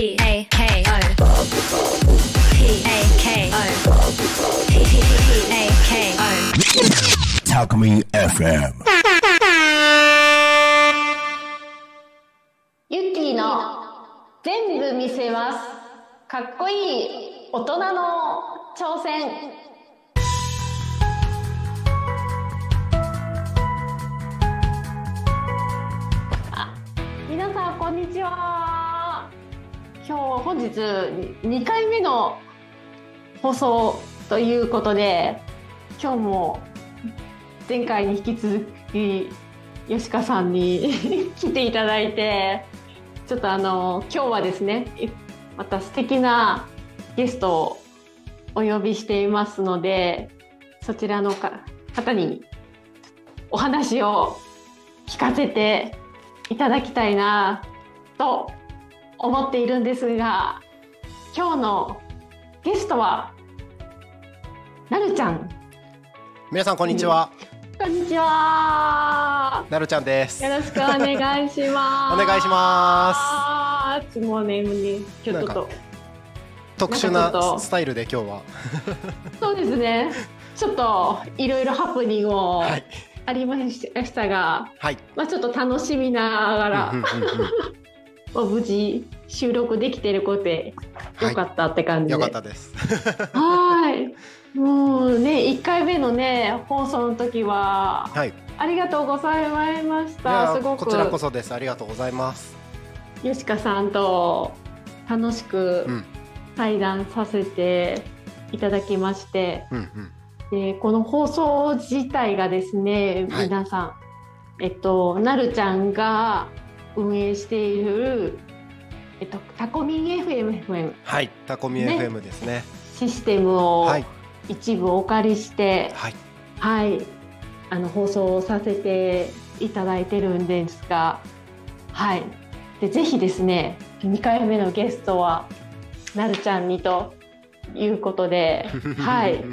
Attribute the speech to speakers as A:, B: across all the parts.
A: P A K O P A K O P A K O
B: Talk Me FM.
C: ユッキーの全部見せます。かっこいい大人の挑戦。あ、皆さんこんにちは。今日本日2回目の放送ということで、今日も前回に引き続き吉川さんに 来ていただいてちょっとあの今日はですねまた素敵なゲストをお呼びしていますのでそちらの方にお話を聞かせていただきたいなと思っているんですが今日のゲストはなるちゃん。
D: 皆さんこんにちは、
C: こんにちは。
D: なるちゃんです。
C: よろしくお願いします。
D: お願いします。
C: もうね、ね、ちょっと。
D: 特殊
C: な
D: スタイルで今日は。
C: そうですね。ちょっといろいろハプニングも
D: はい。
C: ありましたが、
D: はい。
C: まあちょっと楽しみながら、
D: うんうんうん
C: まあ無事収録できてることでよかったって感じで。
D: よかったです。
C: はい。もうね、一回目のね、放送の時は、
D: はい。い
C: ありがとうございました。
D: や
C: すごく。
D: こちらこそです。ありがとうございます。
C: 吉川さんと楽しく
D: うん。
C: 対談させていただきまして、
D: うんうん。
C: でこの放送自体がですね、
D: はい。
C: 皆さんえっとなるちゃんが運営しているえっとタコミン FM
D: はいタコミ
C: ね
D: FM ですね。
C: システムを
D: はい。
C: 一部お借りして、
D: はい。
C: はい、あの放送をさせていただいてるんですが、はい、でぜひですね2回目のゲストはなるちゃんにということで、はい、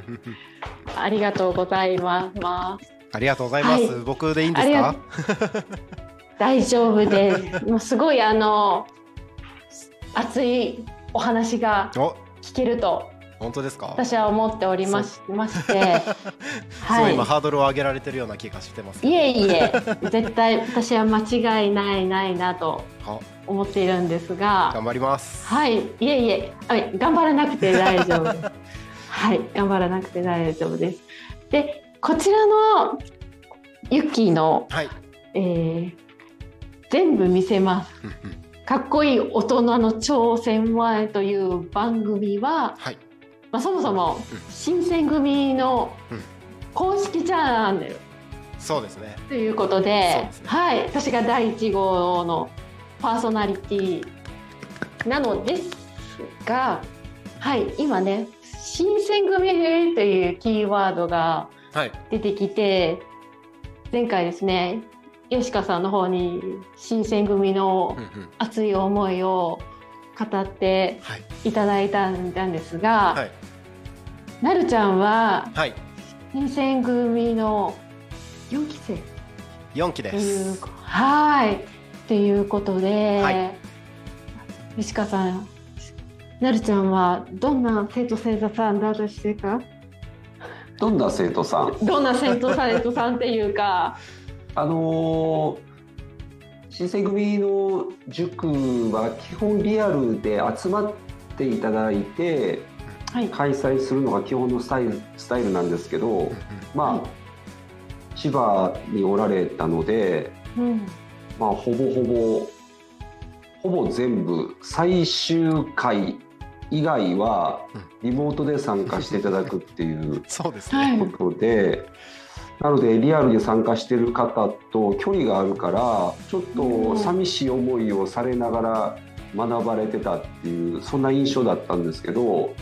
C: ありがとうございます。
D: ありがとうございます、
C: はい。
D: 僕でいいんですか？
C: 大丈夫です。もうすごいあの熱いお話が
D: お。
C: 聞けると。
D: 本当ですか？
C: 私は思っておりましまして、
D: すごい今ハードルを上げられてるような気がしてます
C: いえいえ。絶対私は間違いないないなと
D: は
C: 思っているんですが。
D: 頑張ります。
C: はい。いえいえ。はい。頑張らなくて大丈夫。で すはい。頑張らなくて大丈夫です。でこちらのユッキーの、
D: はい。
C: えー全部見せます。かっこいい大人の挑戦前という番組は、
D: はい。
C: まあ、そもそも
D: うん
C: 新選組の
D: うん。
C: 公式チャンネル。
D: そうですね。
C: ということで
D: ね。
C: はい、私が第1号のパーソナリティなのですが、はい、今ね新選組というキーワードが
D: はい。
C: 出てきて前回ですね吉川さんの方に新選組の熱い思いを語って
D: はい。
C: いただいたんですが、
D: はい。
C: なるちゃんは
D: はい。
C: 新選組の4期生。
D: 4期です。
C: はい。っていうことで、
D: はい。
C: 吉川さんなるちゃんはどんな生徒生徒さんだとしてか？
E: どんな生徒さん？
C: どんな生徒生徒さん？っていうか
E: あのー新選組の塾は基本リアルで集まっていただいて
C: はい。
E: 開催するのが基本のスタイルスタイルなんですけどまあ、
C: はい。
E: 千葉におられたので
C: うん。
E: まあほぼほぼほぼ全部最終回以外はリモートで参加していただくっていう
D: そうです
C: はい
D: ね。
E: ことで、なのでリアルで参加してる方と距離があるからちょっと寂しい思いをされながら学ばれてたっていうそんな印象だったんですけど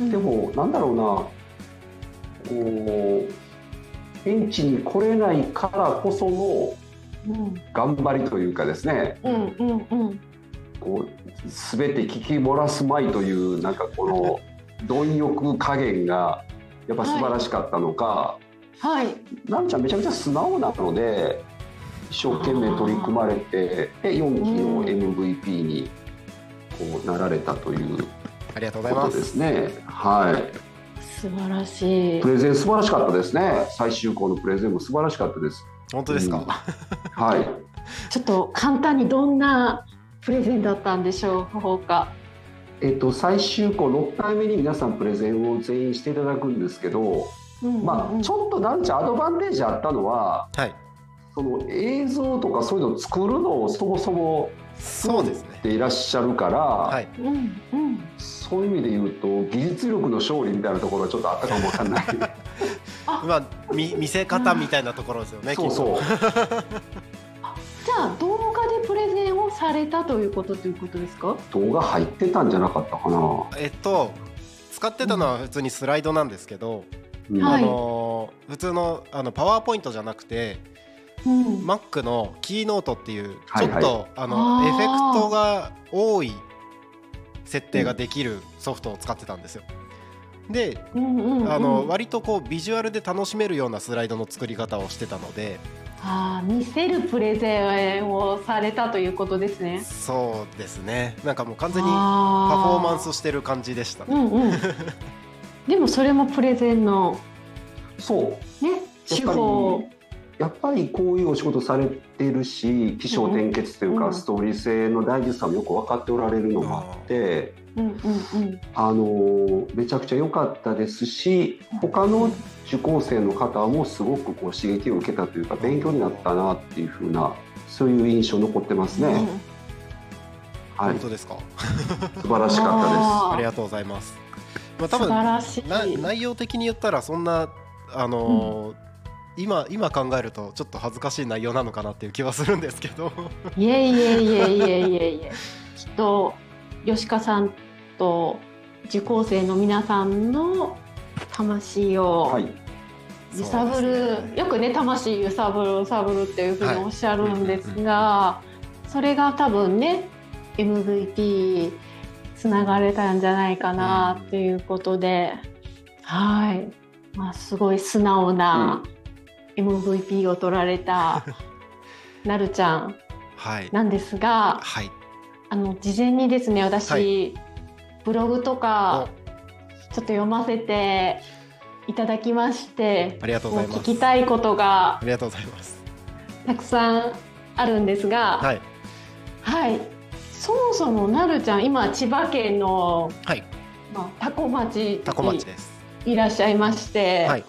C: うん。
E: でもなんだろうな。こう現地に来れないからこその
C: うん。
E: 頑張りというかですね。こう全て聞き漏らすまいというなんかこの貪欲加減がやっぱ素晴らしかったのか、
C: はい
E: なんちゃんめちゃめちゃ素直なので一生懸命取り組まれてで4期の MVP にこうなられたという
D: ありがとうございます
E: すね。はい。
C: 素晴らしい
E: プ。レゼン素晴らしかったですね。最終校のプレゼンも素晴らしかったです。
D: 本当ですか、
E: うんはい。
C: ちょっと簡単にどんなプレゼンだったんでしょうか。
E: えっと最終校6回目に皆さんプレゼンを全員していただくんですけど、
C: うん
E: まあちょっとなんちゃアドバンテージあったのは、
D: はい
E: その映像とかそういうのを作るのをそもそも
D: そうですね
E: でいらっしゃるから、
D: はい
C: うんうん。
E: そういう意味で言うと技術力の勝利みたいなところはちょっとあったかもわかんない。
D: まあみ見せ方みたいなところですよね、
E: そうそう。
C: じゃあ動画でプレゼンをされたということということですか？
E: 動画入ってたんじゃなかったかな。
D: えっと使ってたのは普通にスライドなんですけど、
E: うん
C: はい
D: あのー普通のあのパワーポイントじゃなくて
C: うん。
D: Mac のキーノートっていう
E: はいはい
D: ちょっと、あの
C: あー
D: エフェクトが多い設定ができるソフトを使ってたんですよ。で
C: うんうんうん、
D: あの割とこうビジュアルで楽しめるようなスライドの作り方をしてたので
C: あー見せるプレゼンをされたということですね。
D: そうですねなんかもう完全にパ
C: パ
D: フォーマンスしてる感じでしたね。
C: うんうん。でもそれもプレゼンの
E: そう。
C: ね手法。
E: やっぱりこういうお仕事されてるし起承転結というか、
C: うん
E: ストーリー性の大事さもよく分かっておられるのもあって、
C: うんうんうん。
E: あのめちゃくちゃ良かったですし他の受講生の方もすごくこう刺激を受けたというか勉強になったなっていう風なそういう印象残ってますね。
C: うん
E: はい
D: 本、当ですか？
E: 素晴らしかった
C: あー
D: ありがとうございます。まあ、多
C: 素晴
D: 分
C: らしい。
D: な内容的に言ったらそんなあのー今今考えるとちょっと恥ずかしい内容なのかなっていう気はするんですけど。
C: いえいえいえいえいえいえ。きっと吉川さんと受講生の皆さんの魂を
E: はい、
C: 揺さぶる、
D: そうですね。
C: よくね魂揺さぶる揺さぶるっていうふうにおっしゃるんですが、それが多分ね MVP つながれたんじゃないかなっていうことで、はい、まあ、すごい素直な MVP を取られた なるちゃん。
D: はい。
C: なんですが
D: はい。
C: あの事前にですね私、
D: はい。
C: ブログとかちょっと読ませていただきまして
D: ありがとうございます。
C: 聞きたいことが
D: ありがとうございます。
C: たくさんあるんですが、
D: はい。
C: はい、そもそもなるちゃん今千葉県の、
D: はい。
C: まあ、多古町
D: タコ町
C: に
D: です。
C: いらっしゃいまして、
D: はい。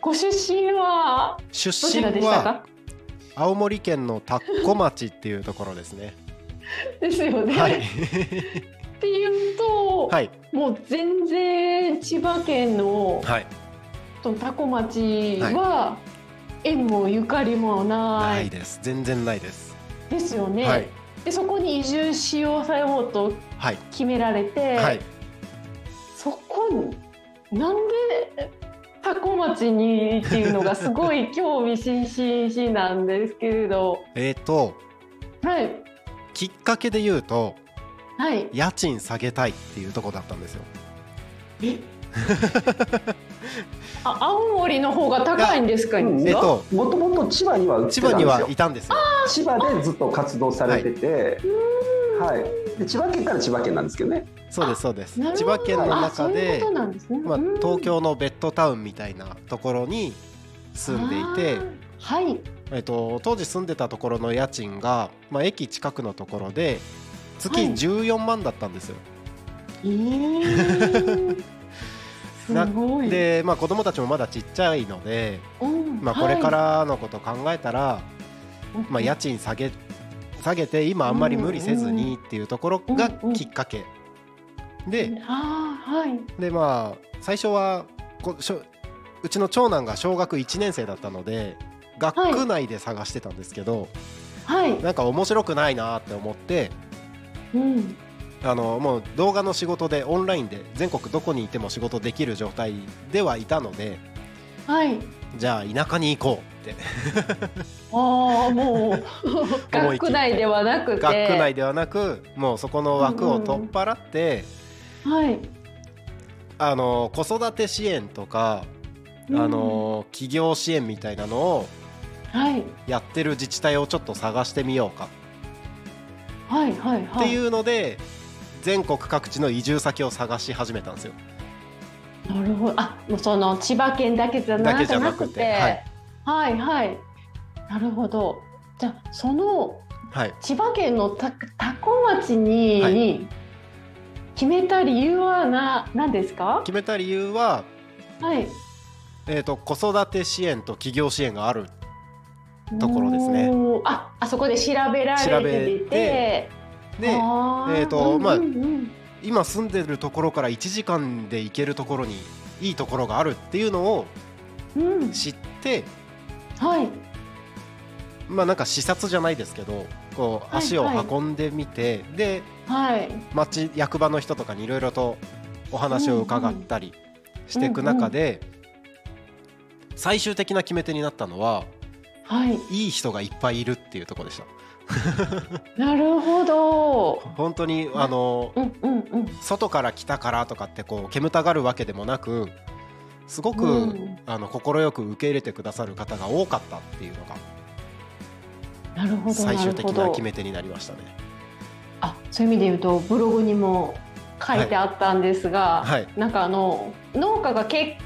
C: ご出身は
D: 出身は
C: らでしたか？
D: 青森県の田子町っていうところですね。
C: ですよね。
D: はい。
C: っていうと、
D: はい。
C: もう全然千葉県の
D: はい。
C: その多古町は縁もゆかりもな
D: ないいです。全然ないです。
C: ですよね。
D: はい
C: でそこに移住しようさようと
D: はい。
C: 決められて、
D: はい。
C: そこになんで多古町にっていうのがすごい興味津々なんですけれど。
D: えっと
C: はい。
D: きっかけで言うと
C: はい。
D: 家賃下げたいっていうところだったんですよ。
C: え？あ青森の方が高いんですか
E: うん
D: えっと
E: もともと千葉には
D: 千葉にはいたんですよ。
E: 千葉でずっと活動されてて、はい、で千葉県から千葉県なんですけどね。
D: そうですそうです。千葉県の
C: あ
D: 中で
C: ことなんですね。
D: まあ
C: うん。
D: 東京のベッドタウンみたいなところに住んでいて
C: はい。
D: えっと、当時住んでたところの家賃が、まあ、駅近くのところで月
C: はい。
D: 14万だったんですよ。
C: えー、す
D: な
C: ごい
D: で、まあ、子供たちもまだちっちゃいので、
C: うん
D: まあ、これからのこと考えたら、
C: はい
D: まあ、家賃下げ下げて今あんまり無理せずにっていうところがきっかけ。でで、まあ、最初はこしょうちの長男が小学1年生だったので学区内で探してたんですけど、
C: はい。
D: なんか面白くないなって思って
C: うん
D: あのもう動画の仕事でオンラインで全国どこにいても仕事できる状態ではいたので
C: はい。
D: じゃあ田舎に行こうって。
C: ああもう 学区内ではなくて。
D: 学区内ではなくもうそこの枠を取っ払って、
C: はい。
D: あの子育て支援とか、
C: うん。
D: あの企業支援みたいなのを
C: はい。
D: やってる自治体をちょっと探してみようか。
C: はいはいはい。
D: っていうので、全国各地の移住先を探し始めたんですよ。
C: なるほど。あ、もうその千葉県だけじゃなくて、
D: くてはい
C: はいはい。なるほど。じゃあその
D: はい、
C: 千葉県のた多古町に、
D: はい
C: 決めた理由はな何ですか？
D: 決めた理由は、
C: はい。
D: えー、と子育て支援と企業支援があるところですね
C: あ、あそこで調べられてて
D: でえーとまあ
C: うんうん
D: 今住んでるところから1時間で行けるところにいいところがあるっていうのを
C: うんうん
D: 知って
C: はい。
D: まあなんか視察じゃないですけどこう
C: はい
D: 足を運んでみて、で
C: はい。
D: 町役場の人とかにいろいろとお話を伺ったりしていく中で、最終的な決め手になったのは
C: はい。
D: いい人がいっぱいいるっていうところでした
C: なるほど。
D: 本当にあの
C: うんうんうん。
D: 外から来たからとかってこう煙たがるわけでもなくすごく、
C: うん
D: あの快く受け入れてくださる方が多かったっていうのが
C: なるほど。
D: 最終的な決め手になりましたね。
C: あ、そういう意味で言うとブログにも書いてあったんですが、
D: はい
C: なんかあの農家がけ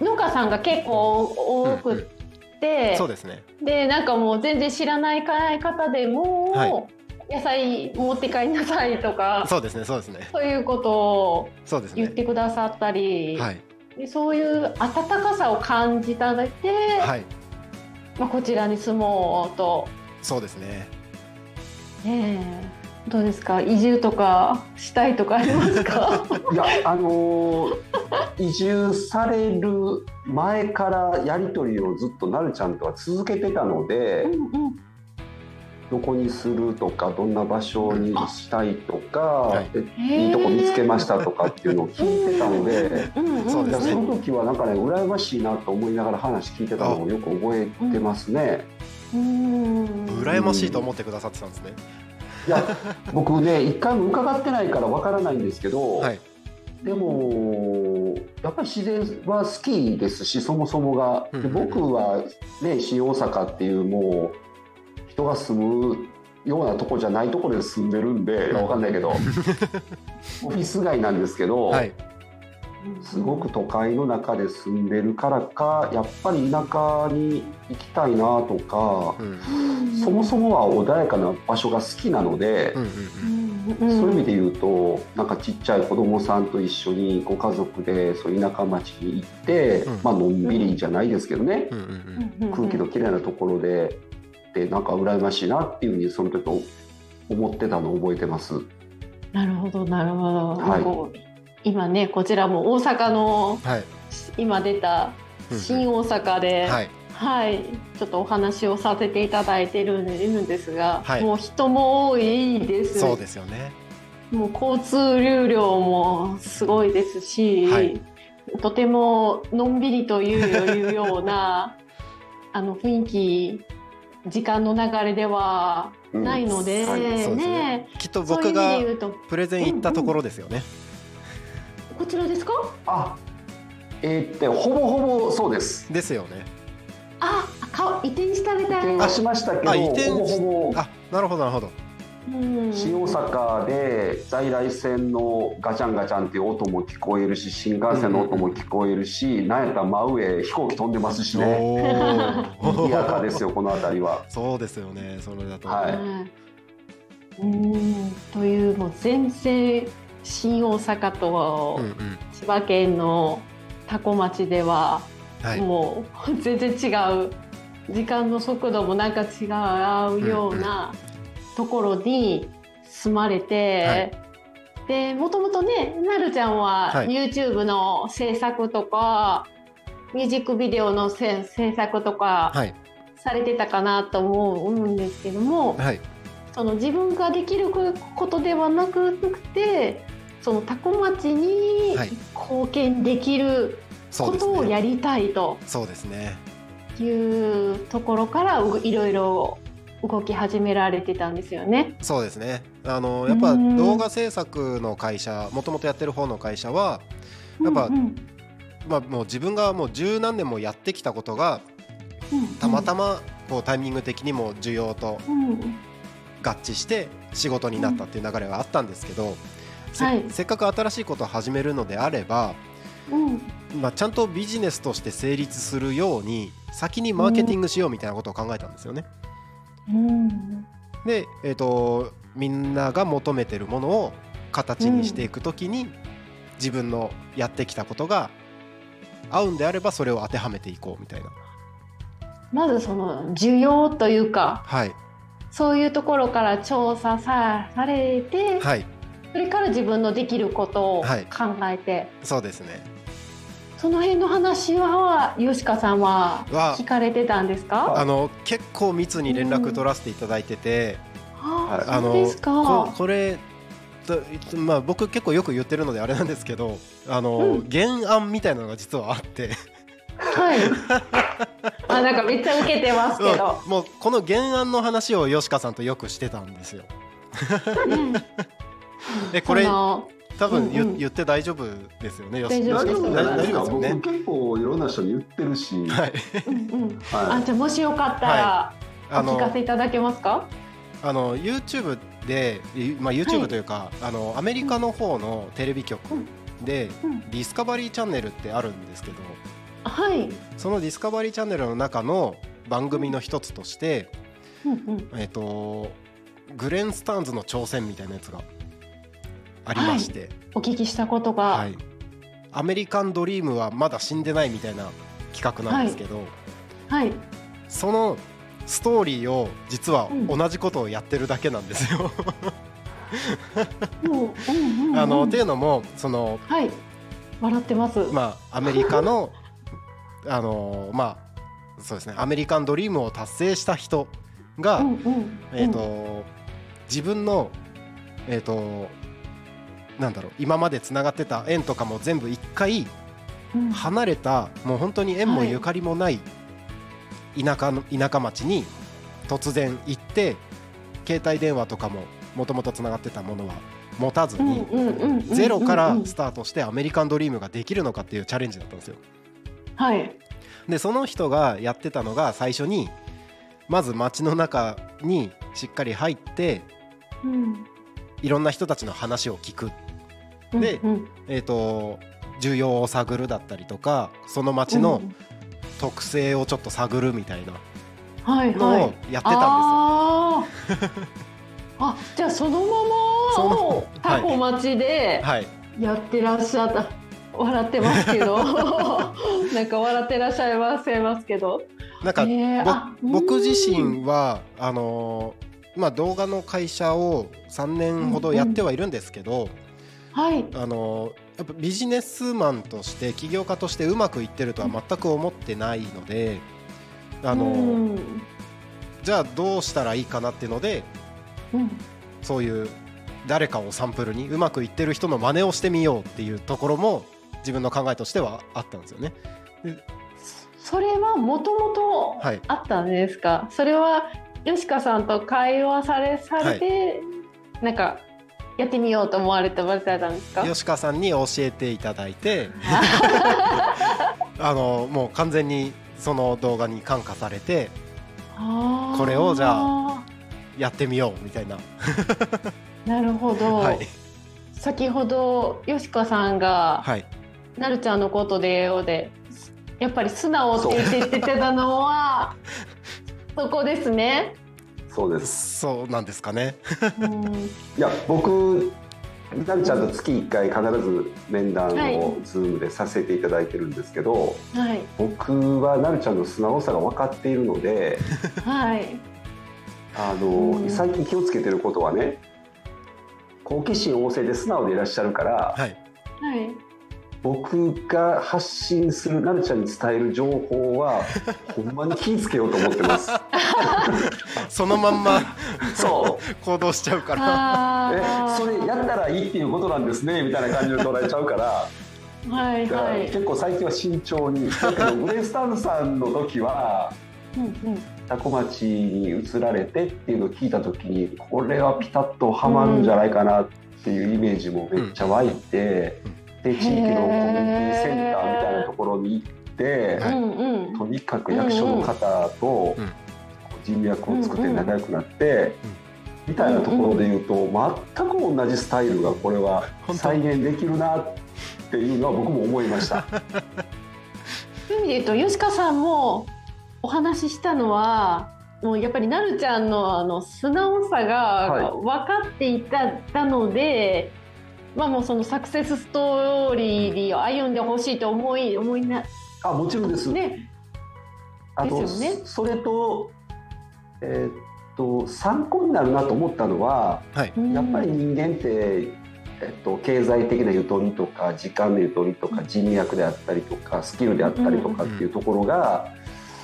C: 農家さんが結構多くって、
D: そうですね。
C: でなんかもう全然知らない方でも、
D: はい。
C: 野菜持って帰りなさいとか
D: そうですねそうですね。
C: そういうことを言ってくださったり、
D: はい。
C: でそういう温かさを感じただけ、
D: はい。
C: まあ、こちらに住もうと、
D: そうですね。
C: ねえ、どうですか？移住とかしたいとかありますか？
E: いやあのー移住される前からやり取りをずっとなるちゃんとは続けてたので、
C: うんうん
E: どこにするとかどんな場所にしたいとか、
D: はい
E: でいいとこ見つけましたとかっていうのを聞いてたので。
C: うん
D: ね
E: いやその時はなんかね羨ましいなと思いながら話聞いてたのをよく覚えてますね。
C: うん
D: 羨ましいと思ってくださってたんですね。
E: いや僕ね一回も伺ってないからわからないんですけど、
D: はい
E: でもやっぱり自然は好きですしそもそもが。僕はね新大阪っていうもう人が住むようなとこじゃないところで住んでるんで、いやわかんないけど オフィス街なんですけど。
D: はい
E: すごく都会の中で住んでるからかやっぱり田舎に行きたいなとか
D: う、ん。
E: そもそもは穏やかな場所が好きなのでそういう意味で言うとなんかちっちゃい子供さんと一緒にご家族でそう田舎町に行って、
D: うん。
E: まあのんびりじゃないですけどね、空気のきれいなところででなんか羨ましいなっていうふうにその時思ってたのを覚えてます。
C: なるほどなるほど、
E: はい
C: 今ねこちらも大阪の
D: はい。
C: 今出た
D: うんうん。
C: 新大阪で、
D: はい。
C: はい、ちょっとお話をさせていただいてるんでいるんですが、
D: はい。
C: もう人も多いです。
D: そうですよね。
C: もう交通流量もすごいですし、
D: はい。
C: とてものんびりというような あの雰囲気時間の流れでは
E: うん
C: ないので、
E: はい。
D: そうです
C: ね。
D: ね。きっと僕がプレゼン行ったところですよね。
C: こちらですか？
E: あえーってほぼほぼそうです。
D: ですよね。
C: あ顔移転したみたいな
E: 移転はしましたけど
D: あ移転
E: ほぼほぼ
D: あなるほどなるほど。
C: うん
E: 新大阪で在来線のガチャンガチャンっていう音も聞こえるし新幹線の音も聞こえるし、なんやったら真上飛行機飛んでますしね
D: お
E: 賑やか
D: お。
E: ですよこの辺りは。
D: そうですよね。それだと。
E: はい
C: うんというもう全然新大阪と。千葉県の多古町では、
D: はい。
C: もう全然違う時間の速度もなんか違うようなところに住まれて、でもともとねなるちゃんは
D: はい。
C: YouTube の制作とか、ミュージックビデオのせ制作とか
D: はい。
C: されてたかなと思うんですけども、
D: はい。
C: その自分ができることではなくてその多古町に
D: はい
C: 貢献できることをや
D: ね。
C: りたいと
D: そうですね。
C: いうところからういろいろ動き始められてたんですよね。
D: そうですね。あのやっぱ
C: うん
D: 動画制作の会社、もともとやってる方の会社は、やっぱ
C: うんうん
D: まあもう自分がもう十何年もやってきたことが
C: うん
D: たまたまこうタイミング的にも需要と
C: うん
D: 合致して仕事になったっていう流れがあったんですけど、せ,、
C: はい。
D: せっかく新しいことを始めるのであれば、
C: うん。
D: まあ、ちゃんとビジネスとして成立するように先にマーケティングしようみたいなことを考えたんですよね。
C: うん。
D: で、えー、とみんなが求めてるものを形にしていくときに、自分のやってきたことが合うんであればそれを当てはめていこうみたいな。
C: まずその需要というか
D: はい、
C: そういうところから調査さされて、
D: はい、
C: それから自分のできることを考
D: はい。
C: えて、
D: そうですね。
C: その辺の話は吉川さんは
D: は。
C: 聞かれてたんですか？
D: あの結構密に連絡取らせていただいてて、
C: あ
D: あの
C: そうですか。
D: ここれとまあ、僕結構よく言ってるのであれなんですけどあの、
C: うん。
D: 原案みたいなのが実はあって。
C: はい。あなんかめっちゃ受けてますけど、
D: もうこの原案の話を吉川さんとよくしてたんですよ。
C: うん
D: えこれ多分言,、
C: うんうん。
D: 言って大丈夫ですよね吉
C: 大丈夫
E: ですか
D: 大丈夫ですよね。
E: 僕結構いろんな人に言ってるし、
D: はい。
C: うんうん。あ
E: は
C: じゃあもしよかったら、
D: あ
C: お聞か
D: の
C: せいただけますか？
D: あの YouTube で、いまあ、YouTube というか、あのアメリカの方のテレビ局で、
C: うん。
D: ディスカバリーチャンネルってあるんですけど
C: はい、
D: そのディスカバリーチャンネルの中の番組の一つとして、
C: うんうん、
D: えっとグレン・スターンズの挑戦みたいなやつがありまして、
C: お聞きしたことが、
D: はい。アメリカンドリームはまだ死んでないみたいな企画なんですけど、
C: はい、
D: そのストーリーを実は
C: うん。
D: 同じことをやってるだけなんですよ。あのっていうのもその
C: はい、笑ってます。
D: まあアメリカの あのまあそうですね。アメリカンドリームを達成した人が、
C: うんうん。
D: えっ、と、自分のえっ、となんだろう今までつながってた縁とかも全部一回
C: うん。
D: 離れたもう本当に縁もゆかりもない田舎の田舎町に突然行って携帯電話とかももともとつながってたものは持たずにゼロからスタートしてアメリカンドリームができるのかっていうチャレンジだったんですよ。
C: はい、
D: でその人がやってたのが最初にまず街の中にしっかり入って
C: うん。
D: いろんな人たちの話を聞く、で
C: うんうん。
D: えー、と需要を探るだったりとかその街の
C: うん。
D: 特性をちょっと探るみたいな
C: はい
D: のを
C: はい
D: やってたんですよ。
C: あー。あじゃあそのままタコ町で
D: はい、
C: やってらっしゃった、笑ってますけど。なんか笑ってらっしゃいますいますけど。
D: なんか、
C: えー
D: 僕自身はあのーまあ、動画の会社を3年ほどやってはいるんですけど、
C: はい。
D: あのやっぱビジネスマンとして起業家としてうまくいってるとは全く思ってないので、あの
C: うん。
D: じゃあどうしたらいいかなっていうので
C: うん。
D: そういう誰かをサンプルにうまくいってる人の真似をしてみようっていうところも自分の考えとしてはあったんですよね。
C: それはもともと
D: はい、
C: あったんですか？それは吉川さんと会話されされて、なんかやってみようと思われてわれたんですか？
D: 吉川さんに教えていただいて。あのもう完全にその動画に感化されてこれをじゃあやってみようみたいな。
C: なるほど、
D: はい、
C: 先ほど吉川さんが、
D: はい。
C: なるちゃんのことでようでやっぱり素直って言って言ってたのは そこですね。
E: そうです。
D: そうなんですかね。
C: う ん
E: いや僕なるちゃんと月1回必ず面談
C: はい。
E: を Zoom でさせていただいてるんですけど、
C: はい。
E: 僕はなるちゃんの素直さが分かっているので
C: はい。
E: あの、
C: うん。
E: 最近気をつけてることはね好奇心旺盛で素直でいらっしゃるから、
D: はい、
C: はい
E: 僕が発信するなるちゃんに伝える情報は ほんまに気をつけようと思ってます。
D: そのまんま
E: そう
D: 行動しちゃうから。
E: えそれやったらいいっていうことなんですねみたいな感じで捉えちゃうから
C: はいはい。
E: 結構最近は慎重にだけどグレースタンさんの時は
C: うんうん
E: 多古町に移られてっていうのを聞いた時にこれはピタッとはまるんじゃないかなっていうイメージもめっちゃ湧いて、で地域のコミュニティセンターみたいなところに行って、
D: はい
E: とにかく役所の方と
D: うん
E: 人脈を作って仲良くなって、みたいなところで言うと、全く同じスタイルがこれは再現できるなっていうのは僕も思いました。
C: そういう意味で言うと吉川さんもお話ししたのはもうやっぱりなるちゃんのあの素直さ
E: はい。
C: が分かっていた,、たので、まあもうそのサクセスストーリーを歩んでほしいと思い思いな
E: あもちろんです。
C: ね。
E: あと、
C: ですよね。
E: それと,、えーっと参考になるなと思ったのは
D: はい。
E: やっぱり人間って、えっと、経済的なゆとりとか時間のゆとりとか人脈であったりとかスキルであったりとかっていうところが、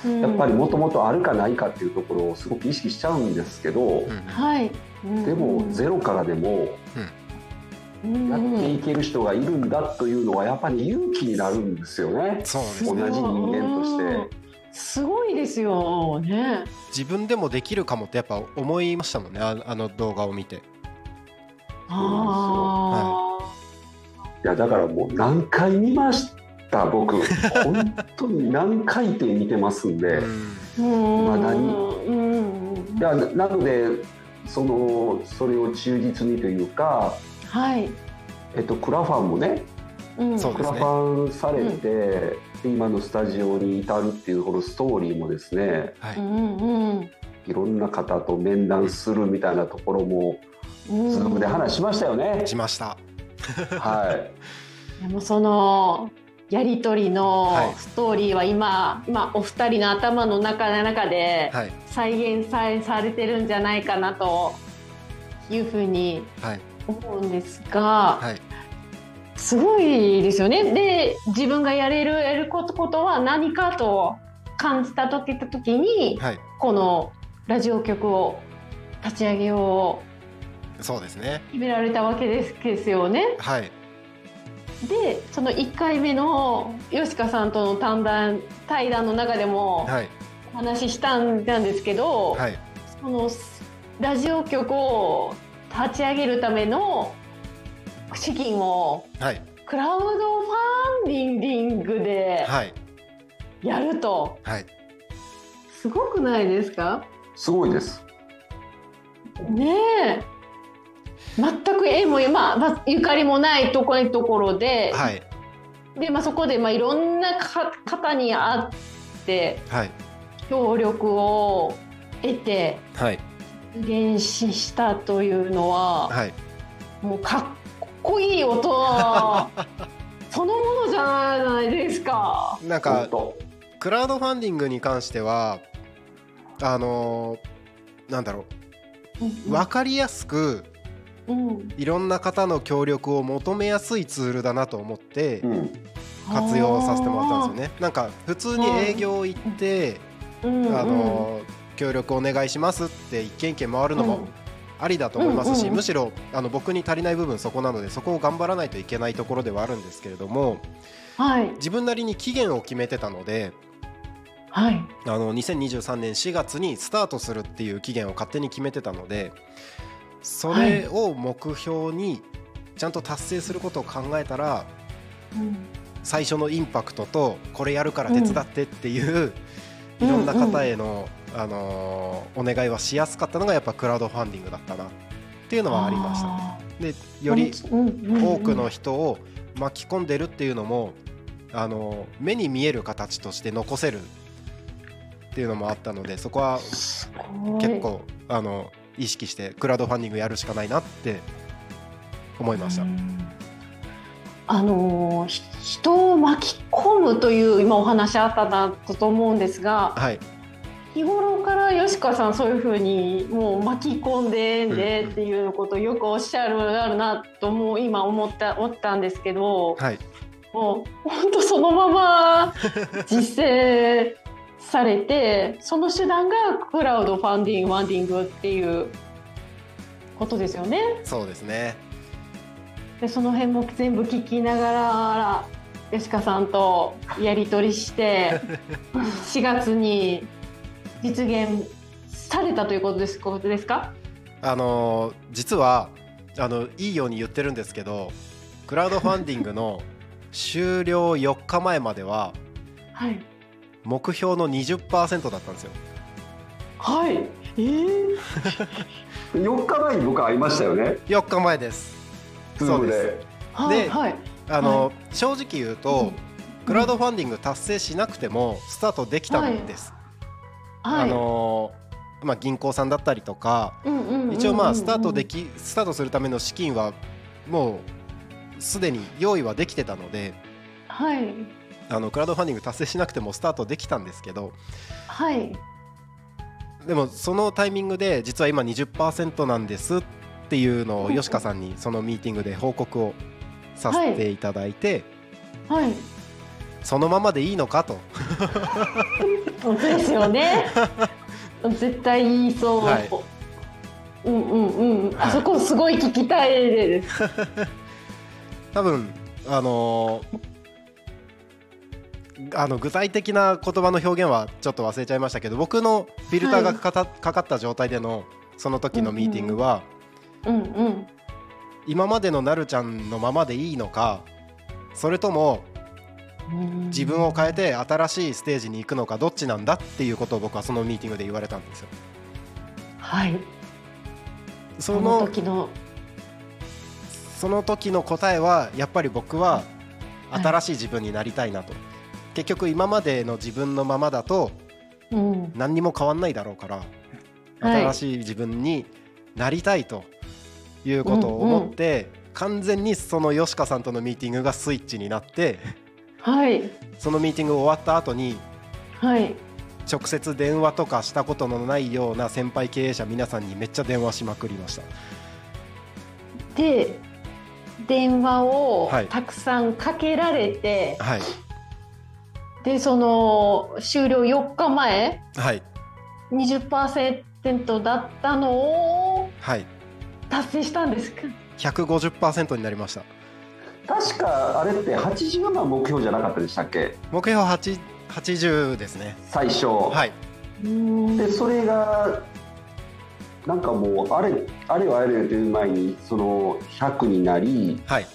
E: やっぱりもともとあるかないかっていうところをすごく意識しちゃうん。ですけど、
D: うん
C: はい、
E: でもゼロからでもやっていける人がいるんだというのはやっぱり勇気になるんですよね。
D: そうです
E: 同じ人間として。
C: すごいですよ。ね。
D: 自分でもできるかもってやっぱ思いましたもんね。ああの動画を見て。
C: あ
E: い。やだからもう何回見ました僕。本当に何回転見てますんで。
D: うん。
C: あ、うん。
E: まだに。
C: うん。
E: いやななのでそのそれを忠実にというか、
C: はい、
E: えっと、クラファンもね
C: うん、
D: そうですね。
E: クラファンされて、で今のスタジオに至るっていうこのストーリーもですね
D: はい。
C: うんうん
E: いろんな方と面談するみたいなところも
C: うん、
E: Zoom で話しましたよね。
D: しました。
E: はい。
C: でもそのやり取りの
D: はい。
C: ストーリーは今、今お二人の頭の中の中で
D: はい
C: 再現さされてるんじゃないかなというふうに
D: はい。
C: 思うんですが、
D: はい。
C: すごいですよね。で自分がやれるやることことは何かと感じた時時に、
D: はい。
C: このラジオ局を立ち上げよ
D: そうですね。
C: う決められたわけですですよね。
D: はい。
C: でその1回目の吉川さんとの対談対談の中でも
D: はい。
C: お話ししたんですけど、
D: はい。
C: そのラジオ局を立ち上げるための資金を
D: はい。
C: クラウドファンディングで
D: はい。
C: やると。
D: はい。
C: すごくないですか？
E: すごいです。
C: ねえ。全く縁も、まあまあ、ゆかりもないところところで、
D: はい。
C: でまあ、そこで、まあ、いろんなか方に会って
D: はい
C: 協力を得て
D: はい。
C: 実現ししたというのは、
D: はい。
C: もうかっこいい音 そのものじゃないですか。
D: なんかクラウドファンディングに関してはあのーなんだろう。分かりやすく
C: うん。
D: いろんな方の協力を求めやすいツールだなと思って
E: うん。
D: 活用させてもらったんですよね。なんか普通に営業行って、
C: うんうん
D: あの協力お願いしますって一軒一軒回るのもありだと思いますし、
C: うんうん
D: むしろあの僕に足りない部分そこなのでそこを頑張らないといけないところではあるんですけれども
C: はい。
D: 自分なりに期限を決めてたので
C: はい。
D: あの2023年4月にスタートするっていう期限を勝手に決めてたのでそれを目標にちゃんと達成することを考えたら
C: うん。
D: 最初のインパクトとこれやるから手伝ってっていう、いろんな方への、あのお願いはしやすかったのがやっぱクラウドファンディングだったなっていうのはありましたね。でより多くの人を巻き込んでるっていうのも、あの目に見える形として残せるっていうのもあったのでそこは結構あの意識してクラウドファンディングやるしかないなって思いました。
C: あのー人を巻き込むという今お話あったなと思うんですが
D: はい、
C: 日頃から吉川さんそういうふうにもう巻き込んでんで
D: うん
C: っていうことをよくおっしゃるあるなともう今思った思ったんですけど
D: はい、
C: もう本当そのまま実践されてその手段がクラウドファンディングワンディングっていうことですよね。
D: そうですね。
C: でその辺も全部聞きながら吉川さんとやり取りして 4月に実現されたということですことですか？
D: あのー実はあのいいように言ってるんですけどクラウドファンディングの終了4日前までは
C: はい。
D: 目標の20%だったんですよ。
C: はい。えー、
E: 4日前に僕会いましたよね。
D: 4日前です。そうで
C: はいはい
D: あの、正直言うと、
C: うん。
D: クラウドファンディング達成しなくてもスタートできたんです、
C: はい。
D: あのまあ、銀行さんだったりとか一応まあスタートできスタートするための資金はもうすでに用意はできてたので
C: はい。
D: あのクラウドファンディング達成しなくてもスタートできたんですけど
C: はい。
D: でもそのタイミングで実は今20%なんですっていうのを吉川さんにそのミーティングで報告をさせていただいて、
C: はい。
D: そのままでいいのかと。
C: 本当ですよね。絶対言いそう、
D: はい。
C: うんうんうん、
D: はい。
C: あそこすごい聞きたいです。
D: 多分あのーあの具体的な言葉の表現はちょっと忘れちゃいましたけど僕のフィルターがかたかかった状態でのその時のミーティングは、
C: うんうん
D: 今までのなるちゃんのままでいいのかそれとも自分を変えて新しいステージに行くのかどっちなんだっていうことを僕はそのミーティングで言われたんですよ。
C: はい。
D: そ
C: その
D: の
C: 時の。
D: その時の答えはやっぱり僕は
C: はい
D: 新しい自分になりたいなと、結局今までの自分のままだと
C: うん。
D: 何にも変わんないだろうから、
C: はい。
D: 新しい自分になりたいということを思って、完全にその吉川さんとのミーティングがスイッチになって
C: はい。
D: そのミーティング終わった後に
C: はい。
D: 直接電話とかしたことのないような先輩経営者皆さんにめっちゃ電話しまくりました。
C: で電話を
D: はい。
C: たくさんかけられて、
D: はい、
C: でその終了4日前
D: はい、
C: 20%だったのを
D: はい、
C: 達成したんですか
D: ？150%になりました。
E: 確かあれって80万目標じゃなかったでしたっけ？
D: 目標8 80ですね。
E: 最初、
D: はい、
C: うん。
E: でそれがなんかもうあれあれよあれよという前にその100になり
D: はい、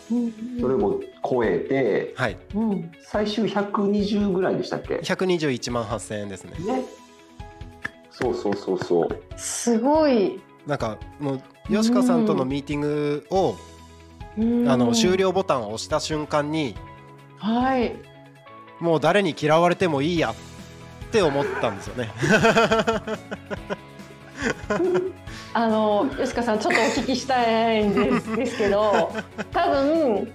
E: それも超えて
D: はい、
C: うん
E: 最終120ぐらいでしたっけ？ね
D: 121万8000円ですね。
E: そうそうそうそう。
C: すごい、
D: なんかもう吉川さんとのミーティングを、
C: うん。
D: あの終了ボタンを押した瞬間に
C: はい。
D: もう誰に嫌われてもいいやって思ったんですよね。
C: あの吉川さんちょっとお聞きしたいんですですけど 多分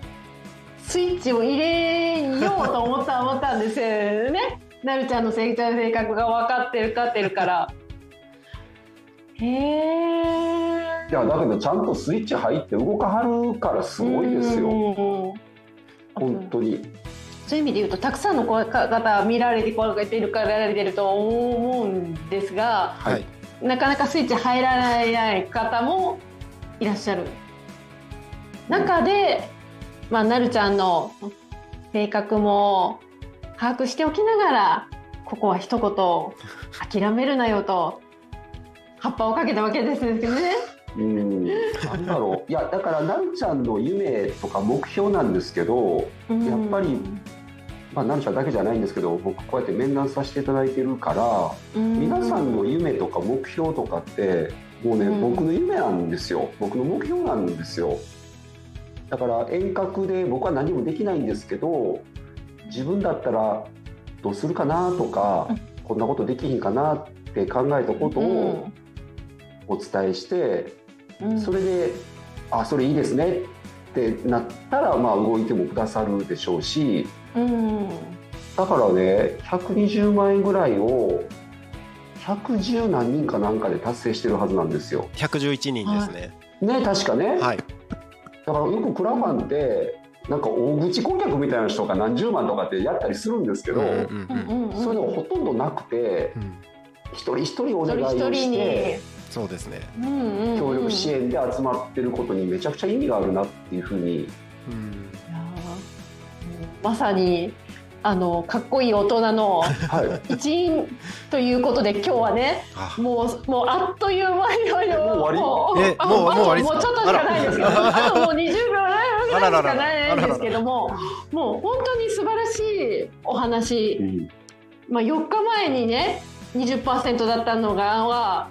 C: スイッチを入れようと思った思ったんですよね。なるちゃんの性性格が分かってるかってるから。へえ
E: いやだけどちゃんとスイッチ入って動かはるからすごいですよ。
C: よ
E: 本当に。
C: そういう意味で言うとたくさんの方見られてこられてるかられてると思うんですが
E: はい。
D: はい、
C: なかなかスイッチ入らない方もいらっしゃる。中で、まあ、なるちゃんの性格も把握しておきながらここは一言諦めるなよと葉っぱをかけたわけですけどね。
E: うん。なんだろう。いやだからなるちゃんの夢とか目標なんですけどやっぱりまあなるちゃんだけじゃないんですけど僕こうやって面談させていただいてるから皆さんの夢とか目標とかってもうね、
C: うん。
E: 僕の夢なんですよ。僕の目標なんですよ。だから遠隔で僕は何もできないんですけど自分だったらどうするかなとか、こんなことできひんかなって考えたことをお伝えして、
C: うん。
E: それで「あそれいいですね」ってなったらまあ動いてもくださるでしょうし
C: うん。
E: だからね120万円ぐらいを110何人かなんかで達成してるはずなんですよ。
D: 111人ですね。
E: ね確かね。
D: はい、
E: だからよくクラファンってなんか大口顧客みたいな人が何十万とかってやったりするんですけど、
D: うんうん
C: う
D: うん。
C: んうん
E: そういうのがほとんどなくて
D: うん。
E: 一人一人お
C: 一
E: 願いを
C: 人一人に。
E: して
D: そうですね。
C: うんうんうん。
E: 協力支援で集まってることにめちゃくちゃ意味があるなっていうふうに。
C: まさにあのかっこいい大人の
E: はい。
C: 一員ということで今日はね
D: あ。
C: もうもうあっという間に
E: もう終わり？
D: え
C: あ
D: もうもう
C: もうちょっとしかないですけど。
D: あ
C: ともう20秒ぐらいしかないんですけどももう本当に素晴らしいお話、
E: うん。
C: まあ、4日前にね20%だったのがは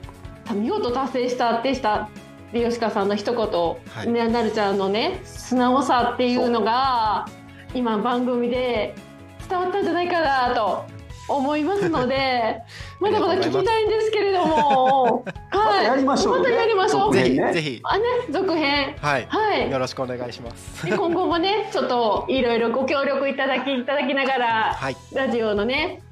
C: 見事達成したでした。で吉川さんの一言、
D: い。
C: ねなるちゃんのね素直さっていうのが今番組で伝わったんじゃないかなと思いますので まだまだ聞きたいんですけれども。はい。
E: やりましょう。ね
C: またやりましょう。
D: ぜひ
E: 続編ね。
D: ぜひ。
C: あね続編。
D: はい、
C: はい。
D: よろしくお願いします。
C: で今後もねちょっといろいろご協力いただきいただきながら
D: はい。
C: ラジオのね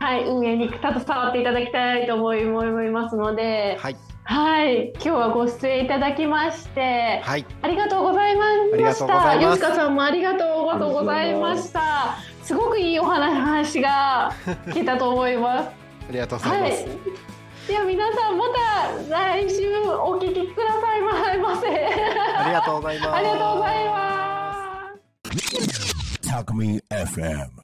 C: はい運営に携わっていただきたいと思い思いますので。
D: はい。
C: はい今日はご出演いただきまして
D: はい。
C: ありがとうございました。吉川さんもありがとうございました。す。ごくいいお話が聞けたと思います。
D: ありがとうございます、
C: はい。では皆さんまた来週お聞きくださいませ。
D: ありがとうございます。
C: ありがとうございます.